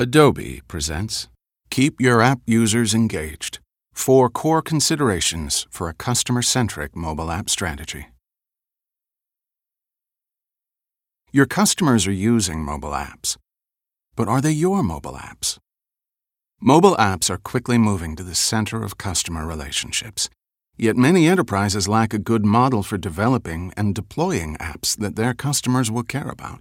Adobe presents Keep Your App Users Engaged Four Core Considerations for a Customer Centric Mobile App Strategy. Your customers are using mobile apps, but are they your mobile apps? Mobile apps are quickly moving to the center of customer relationships. Yet many enterprises lack a good model for developing and deploying apps that their customers will care about.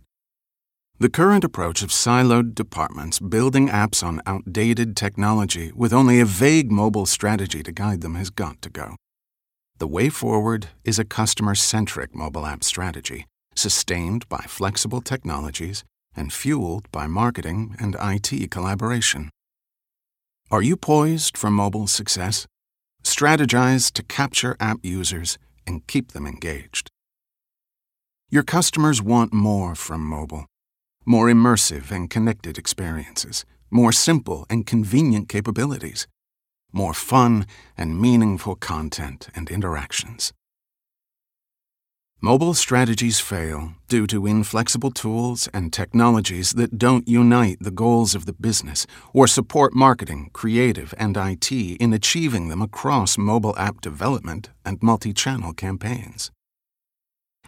The current approach of siloed departments building apps on outdated technology with only a vague mobile strategy to guide them has got to go. The way forward is a customer centric mobile app strategy, sustained by flexible technologies and fueled by marketing and IT collaboration. Are you poised for mobile success? Strategize to capture app users and keep them engaged. Your customers want more from mobile more immersive and connected experiences, more simple and convenient capabilities, more fun and meaningful content and interactions. Mobile strategies fail due to inflexible tools and technologies that don't unite the goals of the business or support marketing, creative, and IT in achieving them across mobile app development and multi channel campaigns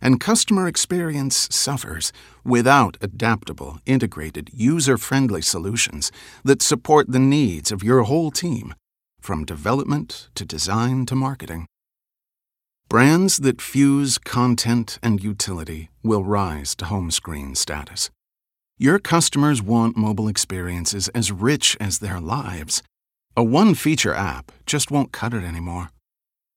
and customer experience suffers without adaptable, integrated, user friendly solutions that support the needs of your whole team, from development to design to marketing. Brands that fuse content and utility will rise to home screen status. Your customers want mobile experiences as rich as their lives. A one feature app just won't cut it anymore.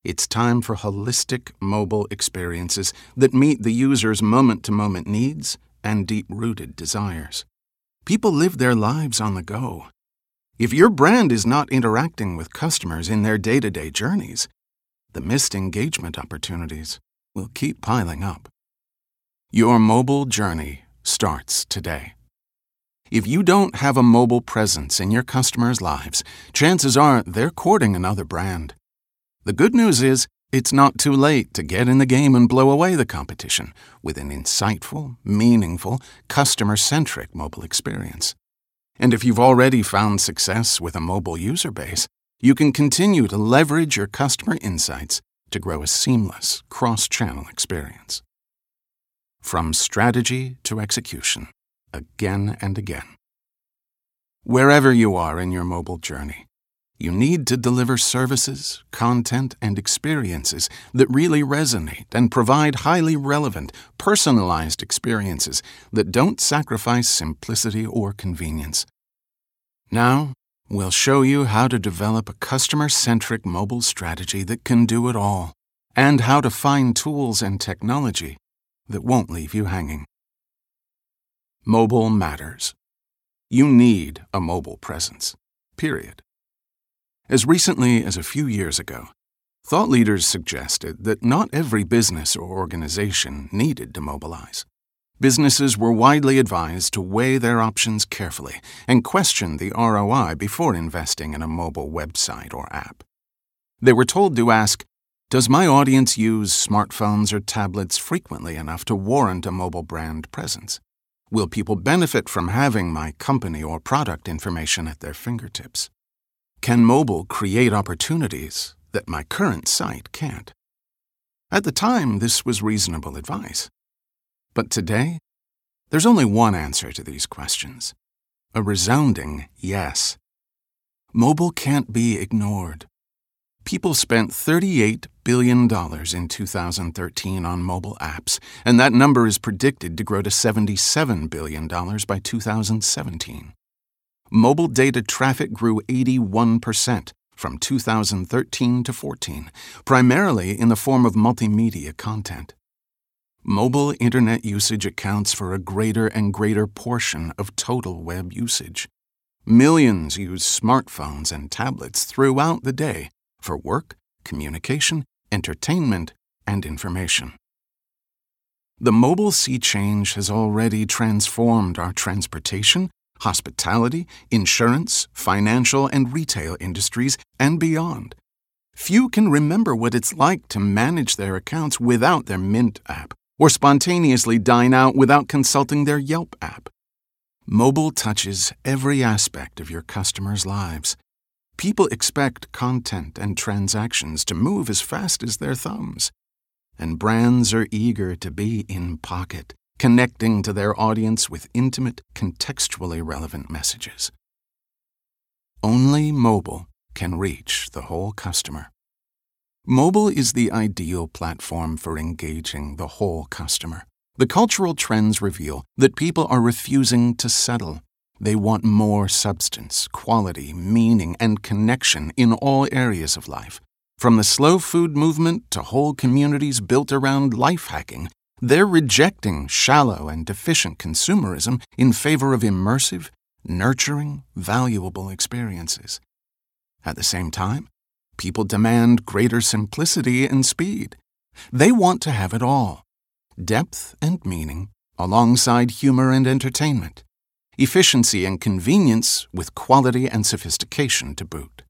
It's time for holistic mobile experiences that meet the user's moment to moment needs and deep rooted desires. People live their lives on the go. If your brand is not interacting with customers in their day to day journeys, the missed engagement opportunities will keep piling up. Your mobile journey starts today. If you don't have a mobile presence in your customers' lives, chances are they're courting another brand. The good news is, it's not too late to get in the game and blow away the competition with an insightful, meaningful, customer centric mobile experience. And if you've already found success with a mobile user base, you can continue to leverage your customer insights to grow a seamless cross channel experience. From strategy to execution, again and again. Wherever you are in your mobile journey, you need to deliver services, content, and experiences that really resonate and provide highly relevant, personalized experiences that don't sacrifice simplicity or convenience. Now, we'll show you how to develop a customer centric mobile strategy that can do it all, and how to find tools and technology that won't leave you hanging. Mobile matters. You need a mobile presence, period. As recently as a few years ago, thought leaders suggested that not every business or organization needed to mobilize. Businesses were widely advised to weigh their options carefully and question the ROI before investing in a mobile website or app. They were told to ask Does my audience use smartphones or tablets frequently enough to warrant a mobile brand presence? Will people benefit from having my company or product information at their fingertips? Can mobile create opportunities that my current site can't? At the time, this was reasonable advice. But today, there's only one answer to these questions a resounding yes. Mobile can't be ignored. People spent $38 billion in 2013 on mobile apps, and that number is predicted to grow to $77 billion by 2017 mobile data traffic grew 81% from 2013 to 14, primarily in the form of multimedia content. Mobile internet usage accounts for a greater and greater portion of total web usage. Millions use smartphones and tablets throughout the day for work, communication, entertainment, and information. The mobile sea change has already transformed our transportation, hospitality, insurance, financial, and retail industries, and beyond. Few can remember what it's like to manage their accounts without their Mint app, or spontaneously dine out without consulting their Yelp app. Mobile touches every aspect of your customers' lives. People expect content and transactions to move as fast as their thumbs. And brands are eager to be in pocket, connecting to their audience with intimate, contextually relevant messages. Only mobile can reach the whole customer. Mobile is the ideal platform for engaging the whole customer. The cultural trends reveal that people are refusing to settle. They want more substance, quality, meaning, and connection in all areas of life. From the slow food movement to whole communities built around life hacking, they're rejecting shallow and deficient consumerism in favor of immersive, nurturing, valuable experiences. At the same time, people demand greater simplicity and speed. They want to have it all depth and meaning, alongside humor and entertainment, efficiency and convenience with quality and sophistication to boot.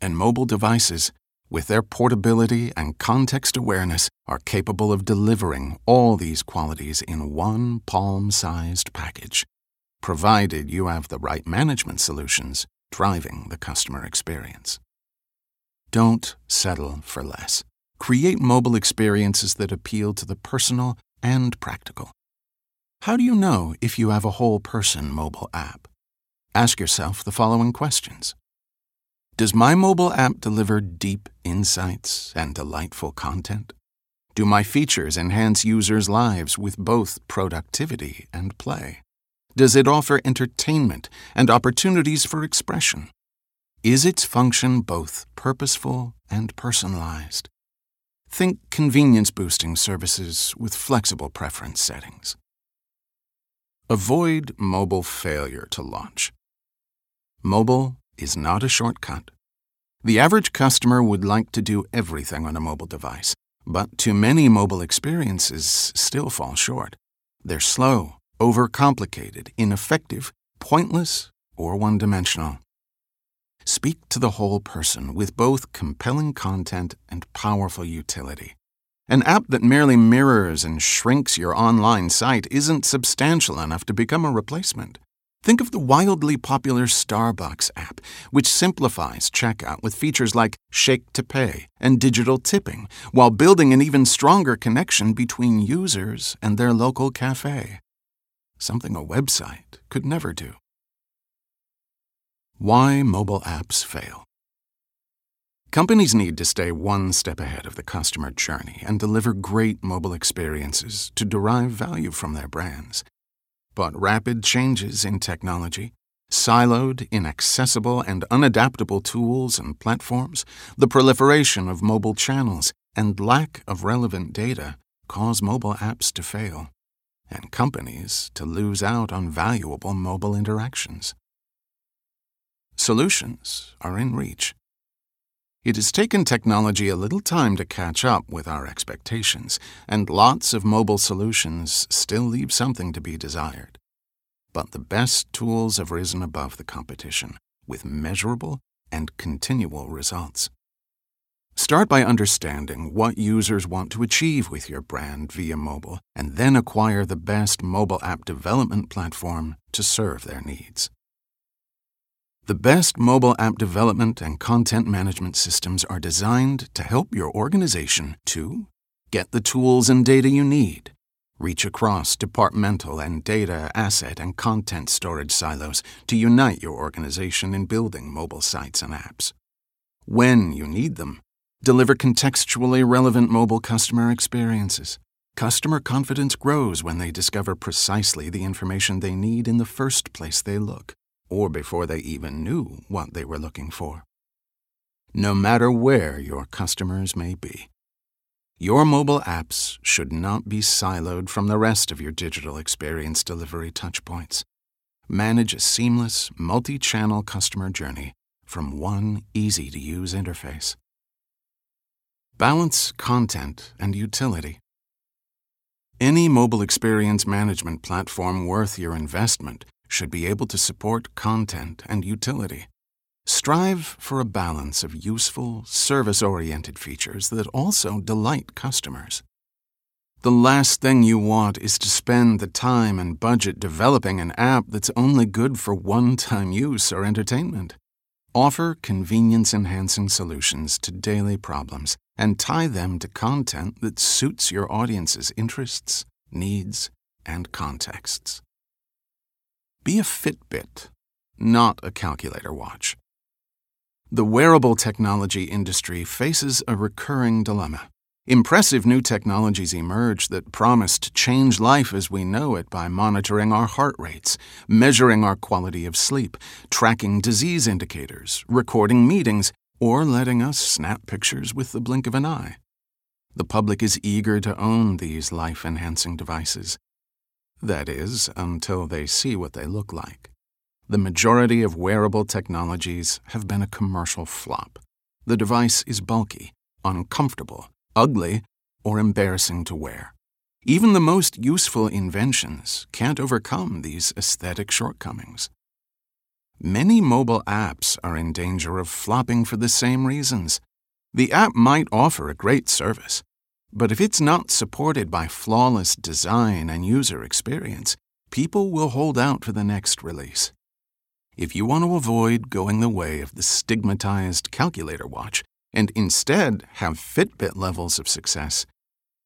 And mobile devices, with their portability and context awareness, are capable of delivering all these qualities in one palm sized package, provided you have the right management solutions driving the customer experience. Don't settle for less. Create mobile experiences that appeal to the personal and practical. How do you know if you have a whole person mobile app? Ask yourself the following questions Does my mobile app deliver deep insights and delightful content? Do my features enhance users' lives with both productivity and play? Does it offer entertainment and opportunities for expression? Is its function both purposeful and personalized? Think convenience boosting services with flexible preference settings. Avoid mobile failure to launch. Mobile is not a shortcut. The average customer would like to do everything on a mobile device, but too many mobile experiences still fall short. They're slow, overcomplicated, ineffective, pointless, or one dimensional. Speak to the whole person with both compelling content and powerful utility. An app that merely mirrors and shrinks your online site isn't substantial enough to become a replacement. Think of the wildly popular Starbucks app, which simplifies checkout with features like Shake to Pay and digital tipping, while building an even stronger connection between users and their local cafe. Something a website could never do. Why mobile apps fail. Companies need to stay one step ahead of the customer journey and deliver great mobile experiences to derive value from their brands. But rapid changes in technology, siloed, inaccessible, and unadaptable tools and platforms, the proliferation of mobile channels, and lack of relevant data cause mobile apps to fail, and companies to lose out on valuable mobile interactions. Solutions are in reach. It has taken technology a little time to catch up with our expectations, and lots of mobile solutions still leave something to be desired. But the best tools have risen above the competition with measurable and continual results. Start by understanding what users want to achieve with your brand via mobile, and then acquire the best mobile app development platform to serve their needs. The best mobile app development and content management systems are designed to help your organization to get the tools and data you need, reach across departmental and data, asset, and content storage silos to unite your organization in building mobile sites and apps. When you need them, deliver contextually relevant mobile customer experiences. Customer confidence grows when they discover precisely the information they need in the first place they look or before they even knew what they were looking for. No matter where your customers may be, your mobile apps should not be siloed from the rest of your digital experience delivery touchpoints. Manage a seamless, multi channel customer journey from one easy to use interface. Balance content and utility. Any mobile experience management platform worth your investment should be able to support content and utility. Strive for a balance of useful, service oriented features that also delight customers. The last thing you want is to spend the time and budget developing an app that's only good for one time use or entertainment. Offer convenience enhancing solutions to daily problems and tie them to content that suits your audience's interests, needs, and contexts. Be a Fitbit, not a calculator watch. The wearable technology industry faces a recurring dilemma. Impressive new technologies emerge that promise to change life as we know it by monitoring our heart rates, measuring our quality of sleep, tracking disease indicators, recording meetings, or letting us snap pictures with the blink of an eye. The public is eager to own these life enhancing devices. That is, until they see what they look like. The majority of wearable technologies have been a commercial flop. The device is bulky, uncomfortable, ugly, or embarrassing to wear. Even the most useful inventions can't overcome these aesthetic shortcomings. Many mobile apps are in danger of flopping for the same reasons. The app might offer a great service, but if it's not supported by flawless design and user experience, people will hold out for the next release. If you want to avoid going the way of the stigmatized calculator watch, and instead have Fitbit levels of success,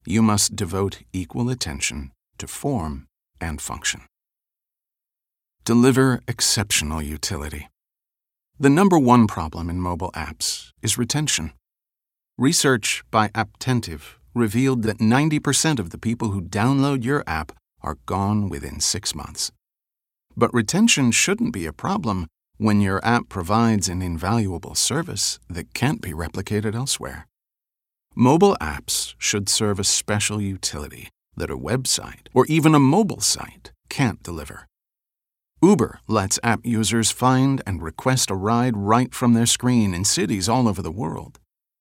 you must devote equal attention to form and function. Deliver exceptional utility. The number one problem in mobile apps is retention. Research by Apptentive revealed that 90% of the people who download your app are gone within six months. But retention shouldn't be a problem when your app provides an invaluable service that can't be replicated elsewhere. Mobile apps should serve a special utility that a website or even a mobile site can't deliver. Uber lets app users find and request a ride right from their screen in cities all over the world.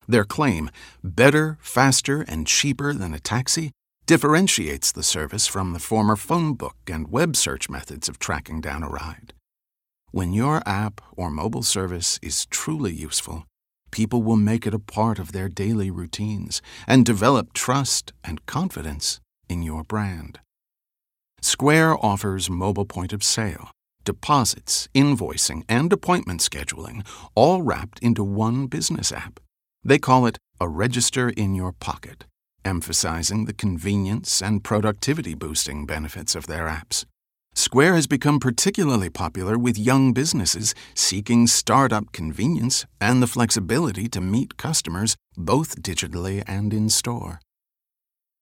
Their claim, better, faster, and cheaper than a taxi, differentiates the service from the former phone book and web search methods of tracking down a ride. When your app or mobile service is truly useful, people will make it a part of their daily routines and develop trust and confidence in your brand. Square offers mobile point of sale, deposits, invoicing, and appointment scheduling, all wrapped into one business app. They call it a register in your pocket, emphasizing the convenience and productivity boosting benefits of their apps. Square has become particularly popular with young businesses seeking startup convenience and the flexibility to meet customers both digitally and in store.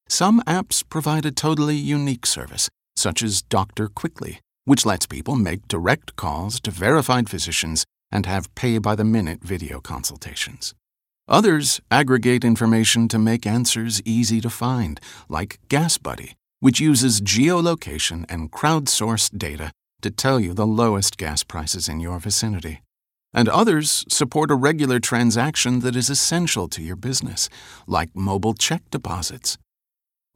Some apps provide a totally unique service, such as Doctor Quickly, which lets people make direct calls to verified physicians and have pay by the minute video consultations. Others aggregate information to make answers easy to find, like GasBuddy, which uses geolocation and crowdsourced data to tell you the lowest gas prices in your vicinity. And others support a regular transaction that is essential to your business, like mobile check deposits.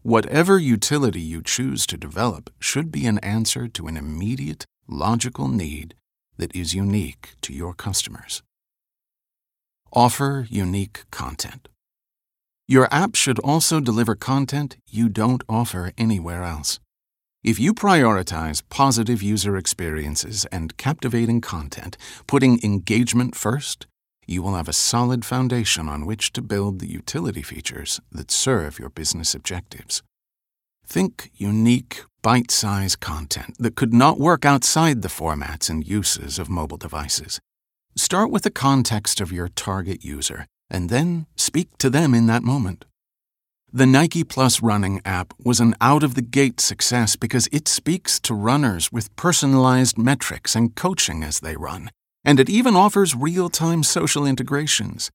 Whatever utility you choose to develop should be an answer to an immediate, logical need that is unique to your customers. Offer unique content. Your app should also deliver content you don't offer anywhere else. If you prioritize positive user experiences and captivating content, putting engagement first, you will have a solid foundation on which to build the utility features that serve your business objectives. Think unique, bite sized content that could not work outside the formats and uses of mobile devices. Start with the context of your target user and then speak to them in that moment. The Nike Plus Running app was an out of the gate success because it speaks to runners with personalized metrics and coaching as they run, and it even offers real time social integrations.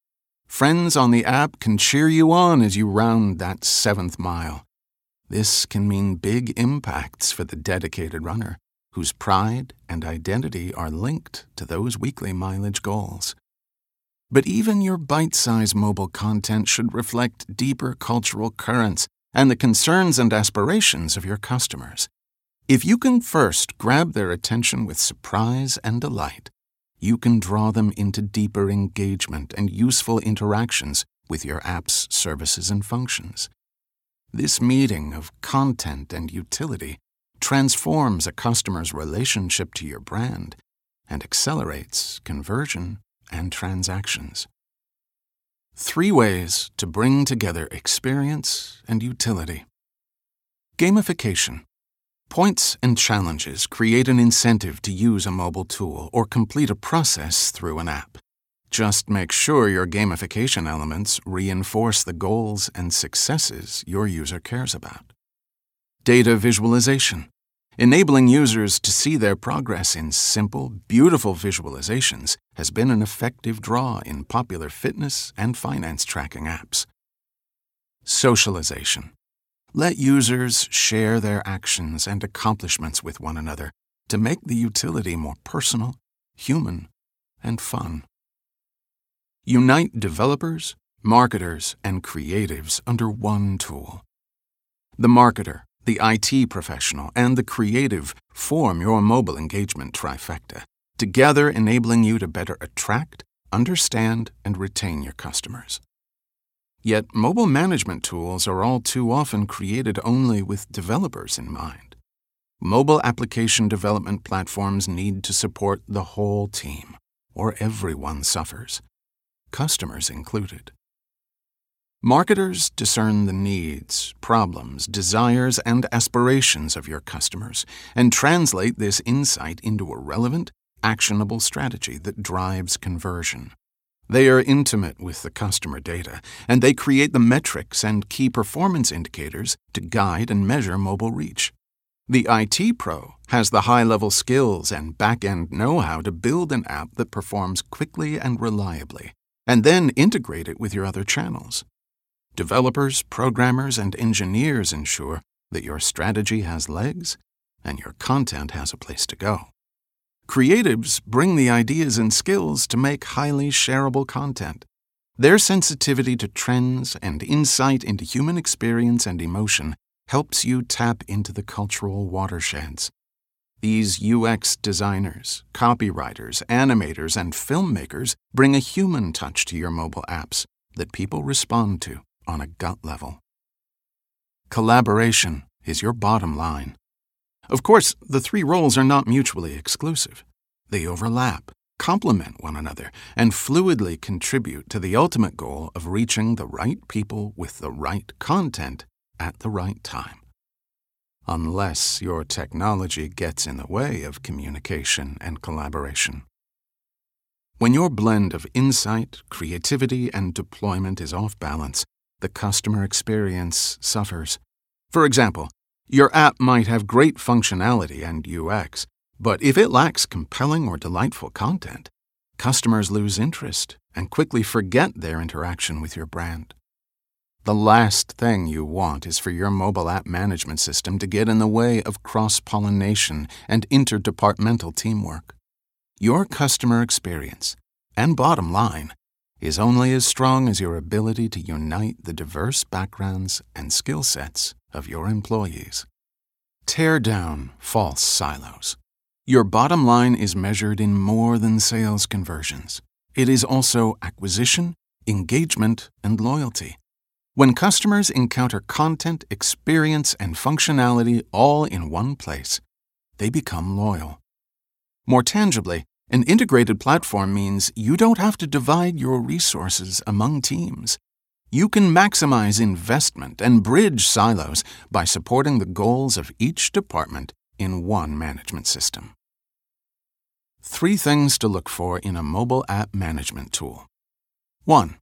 Friends on the app can cheer you on as you round that seventh mile. This can mean big impacts for the dedicated runner, whose pride and identity are linked to those weekly mileage goals. But even your bite sized mobile content should reflect deeper cultural currents and the concerns and aspirations of your customers. If you can first grab their attention with surprise and delight, you can draw them into deeper engagement and useful interactions with your app's services and functions. This meeting of content and utility transforms a customer's relationship to your brand and accelerates conversion and transactions. Three ways to bring together experience and utility. Gamification. Points and challenges create an incentive to use a mobile tool or complete a process through an app. Just make sure your gamification elements reinforce the goals and successes your user cares about. Data visualization enabling users to see their progress in simple, beautiful visualizations has been an effective draw in popular fitness and finance tracking apps. Socialization. Let users share their actions and accomplishments with one another to make the utility more personal, human, and fun. Unite developers, marketers, and creatives under one tool. The marketer the IT professional, and the creative form your mobile engagement trifecta, together enabling you to better attract, understand, and retain your customers. Yet, mobile management tools are all too often created only with developers in mind. Mobile application development platforms need to support the whole team, or everyone suffers, customers included. Marketers discern the needs, problems, desires, and aspirations of your customers and translate this insight into a relevant, actionable strategy that drives conversion. They are intimate with the customer data, and they create the metrics and key performance indicators to guide and measure mobile reach. The IT pro has the high level skills and back end know how to build an app that performs quickly and reliably, and then integrate it with your other channels. Developers, programmers, and engineers ensure that your strategy has legs and your content has a place to go. Creatives bring the ideas and skills to make highly shareable content. Their sensitivity to trends and insight into human experience and emotion helps you tap into the cultural watersheds. These UX designers, copywriters, animators, and filmmakers bring a human touch to your mobile apps that people respond to on a gut level. Collaboration is your bottom line. Of course, the three roles are not mutually exclusive. They overlap, complement one another, and fluidly contribute to the ultimate goal of reaching the right people with the right content at the right time. Unless your technology gets in the way of communication and collaboration. When your blend of insight, creativity, and deployment is off balance, the customer experience suffers. For example, your app might have great functionality and UX, but if it lacks compelling or delightful content, customers lose interest and quickly forget their interaction with your brand. The last thing you want is for your mobile app management system to get in the way of cross pollination and interdepartmental teamwork. Your customer experience, and bottom line, is only as strong as your ability to unite the diverse backgrounds and skill sets of your employees. Tear down false silos. Your bottom line is measured in more than sales conversions. It is also acquisition, engagement, and loyalty. When customers encounter content, experience, and functionality all in one place, they become loyal. More tangibly, an integrated platform means you don't have to divide your resources among teams. You can maximize investment and bridge silos by supporting the goals of each department in one management system. Three things to look for in a mobile app management tool 1.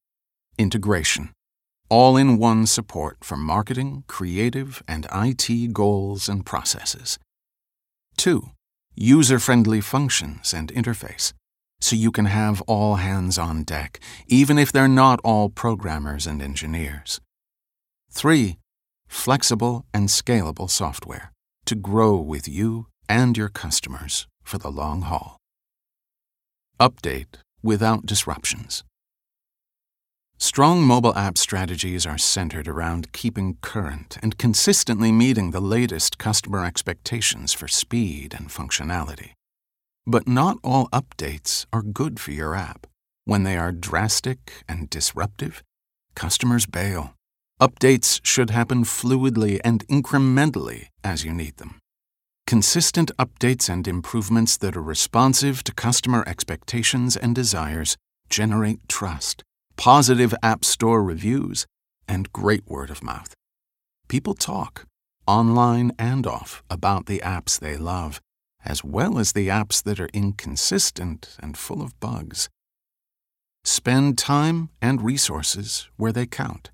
Integration. All in one support for marketing, creative, and IT goals and processes. 2 user friendly functions and interface, so you can have all hands on deck, even if they're not all programmers and engineers. 3. Flexible and scalable software to grow with you and your customers for the long haul. Update without disruptions. Strong mobile app strategies are centered around keeping current and consistently meeting the latest customer expectations for speed and functionality. But not all updates are good for your app. When they are drastic and disruptive, customers bail. Updates should happen fluidly and incrementally as you need them. Consistent updates and improvements that are responsive to customer expectations and desires generate trust, positive App Store reviews, and great word of mouth. People talk, online and off, about the apps they love, as well as the apps that are inconsistent and full of bugs. Spend time and resources where they count.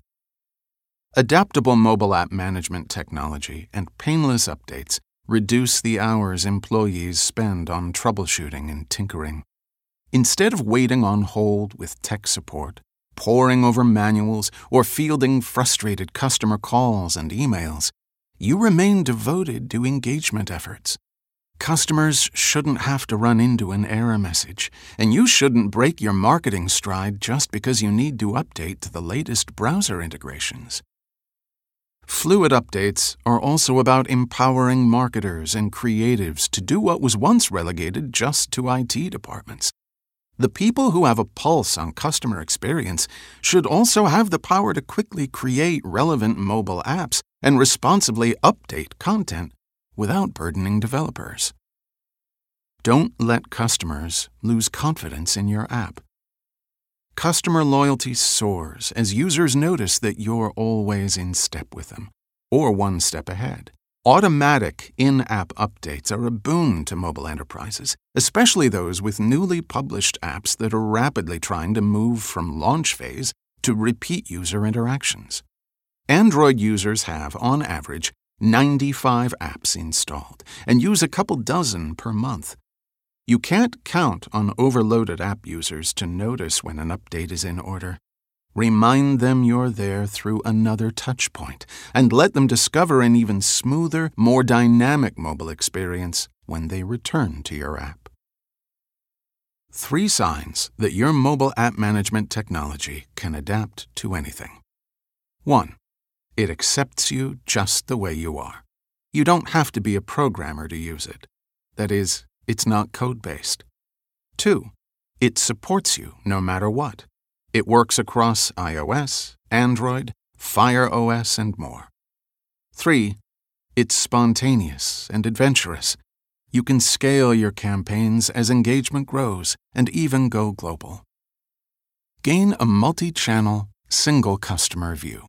Adaptable mobile app management technology and painless updates reduce the hours employees spend on troubleshooting and tinkering. Instead of waiting on hold with tech support, poring over manuals, or fielding frustrated customer calls and emails, you remain devoted to engagement efforts. Customers shouldn't have to run into an error message, and you shouldn't break your marketing stride just because you need to update to the latest browser integrations. Fluid updates are also about empowering marketers and creatives to do what was once relegated just to IT departments. The people who have a pulse on customer experience should also have the power to quickly create relevant mobile apps and responsibly update content without burdening developers. Don't let customers lose confidence in your app. Customer loyalty soars as users notice that you're always in step with them, or one step ahead. Automatic in app updates are a boon to mobile enterprises, especially those with newly published apps that are rapidly trying to move from launch phase to repeat user interactions. Android users have, on average, 95 apps installed and use a couple dozen per month. You can't count on overloaded app users to notice when an update is in order. Remind them you're there through another touchpoint and let them discover an even smoother, more dynamic mobile experience when they return to your app. Three signs that your mobile app management technology can adapt to anything. 1. It accepts you just the way you are. You don't have to be a programmer to use it. That is, it's not code based. 2. It supports you no matter what. It works across iOS, Android, Fire OS, and more. 3. It's spontaneous and adventurous. You can scale your campaigns as engagement grows and even go global. Gain a multi channel, single customer view.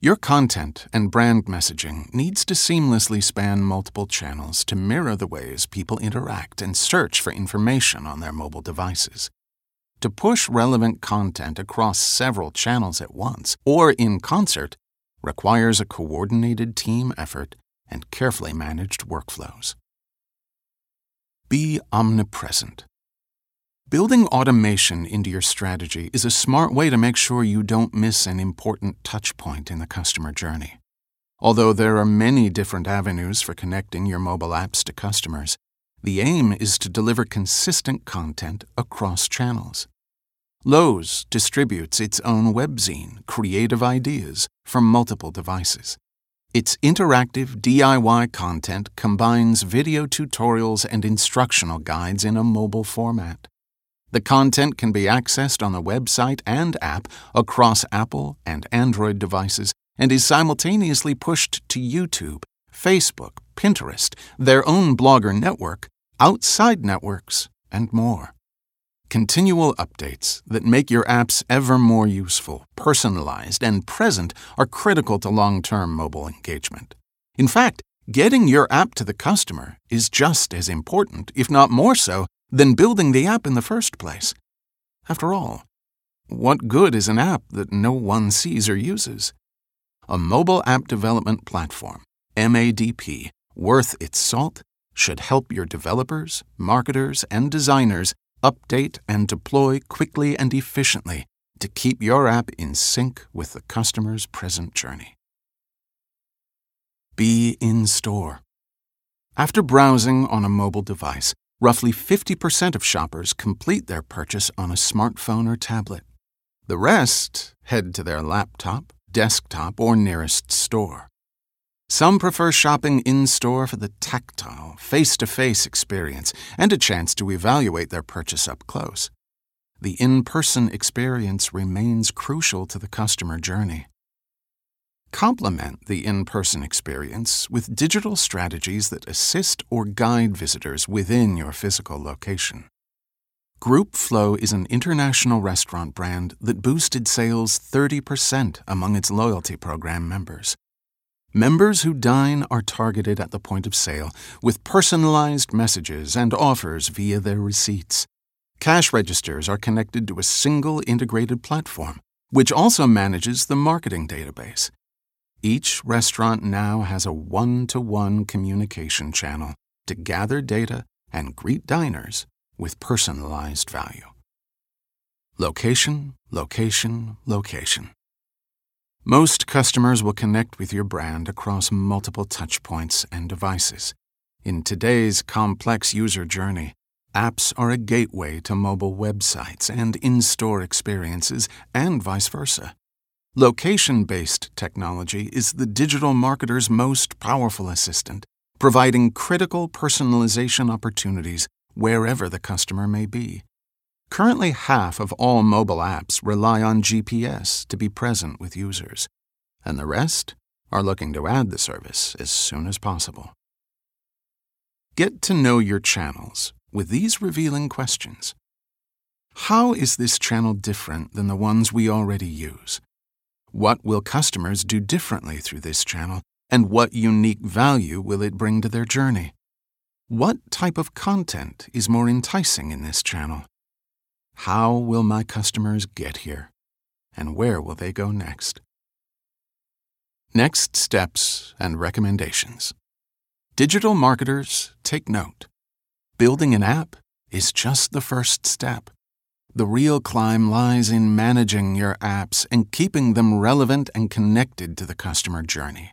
Your content and brand messaging needs to seamlessly span multiple channels to mirror the ways people interact and search for information on their mobile devices. To push relevant content across several channels at once or in concert requires a coordinated team effort and carefully managed workflows. Be omnipresent. Building automation into your strategy is a smart way to make sure you don't miss an important touchpoint in the customer journey. Although there are many different avenues for connecting your mobile apps to customers, the aim is to deliver consistent content across channels. Lowe's distributes its own webzine, Creative Ideas, from multiple devices. Its interactive DIY content combines video tutorials and instructional guides in a mobile format. The content can be accessed on the website and app across Apple and Android devices and is simultaneously pushed to YouTube, Facebook, Pinterest, their own blogger network, outside networks, and more. Continual updates that make your apps ever more useful, personalized, and present are critical to long term mobile engagement. In fact, getting your app to the customer is just as important, if not more so, than building the app in the first place. After all, what good is an app that no one sees or uses? A mobile app development platform, MADP, worth its salt, should help your developers, marketers, and designers update and deploy quickly and efficiently to keep your app in sync with the customer's present journey. Be in store. After browsing on a mobile device, roughly 50% of shoppers complete their purchase on a smartphone or tablet. The rest head to their laptop, desktop, or nearest store. Some prefer shopping in store for the tactile, face to face experience and a chance to evaluate their purchase up close. The in person experience remains crucial to the customer journey. Complement the in person experience with digital strategies that assist or guide visitors within your physical location. Groupe Flo is an international restaurant brand that boosted sales 30% among its loyalty program members. Members who dine are targeted at the point of sale with personalized messages and offers via their receipts. Cash registers are connected to a single integrated platform, which also manages the marketing database. Each restaurant now has a one to one communication channel to gather data and greet diners with personalized value. Location, location, location. Most customers will connect with your brand across multiple touchpoints and devices. In today's complex user journey, apps are a gateway to mobile websites and in store experiences, and vice versa. Location based technology is the digital marketer's most powerful assistant, providing critical personalization opportunities wherever the customer may be. Currently, half of all mobile apps rely on GPS to be present with users, and the rest are looking to add the service as soon as possible. Get to know your channels with these revealing questions. How is this channel different than the ones we already use? What will customers do differently through this channel, and what unique value will it bring to their journey? What type of content is more enticing in this channel? How will my customers get here? And where will they go next? Next steps and recommendations. Digital marketers, take note. Building an app is just the first step. The real climb lies in managing your apps and keeping them relevant and connected to the customer journey.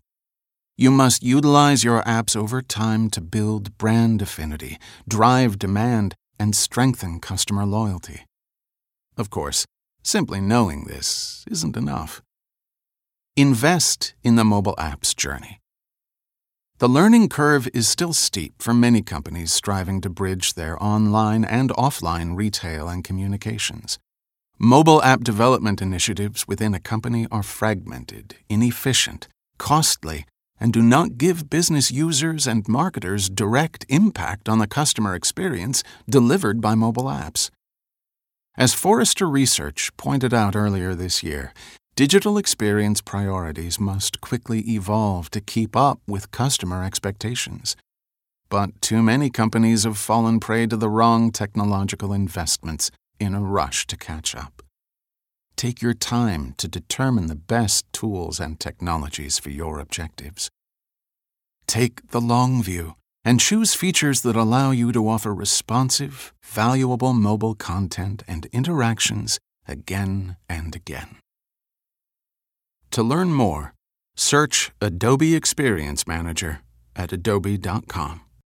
You must utilize your apps over time to build brand affinity, drive demand, and strengthen customer loyalty. Of course, simply knowing this isn't enough. Invest in the mobile app's journey. The learning curve is still steep for many companies striving to bridge their online and offline retail and communications. Mobile app development initiatives within a company are fragmented, inefficient, costly, and do not give business users and marketers direct impact on the customer experience delivered by mobile apps. As Forrester Research pointed out earlier this year, digital experience priorities must quickly evolve to keep up with customer expectations. But too many companies have fallen prey to the wrong technological investments in a rush to catch up. Take your time to determine the best tools and technologies for your objectives. Take the long view and choose features that allow you to offer responsive, valuable mobile content and interactions again and again. To learn more, search Adobe Experience Manager at adobe.com.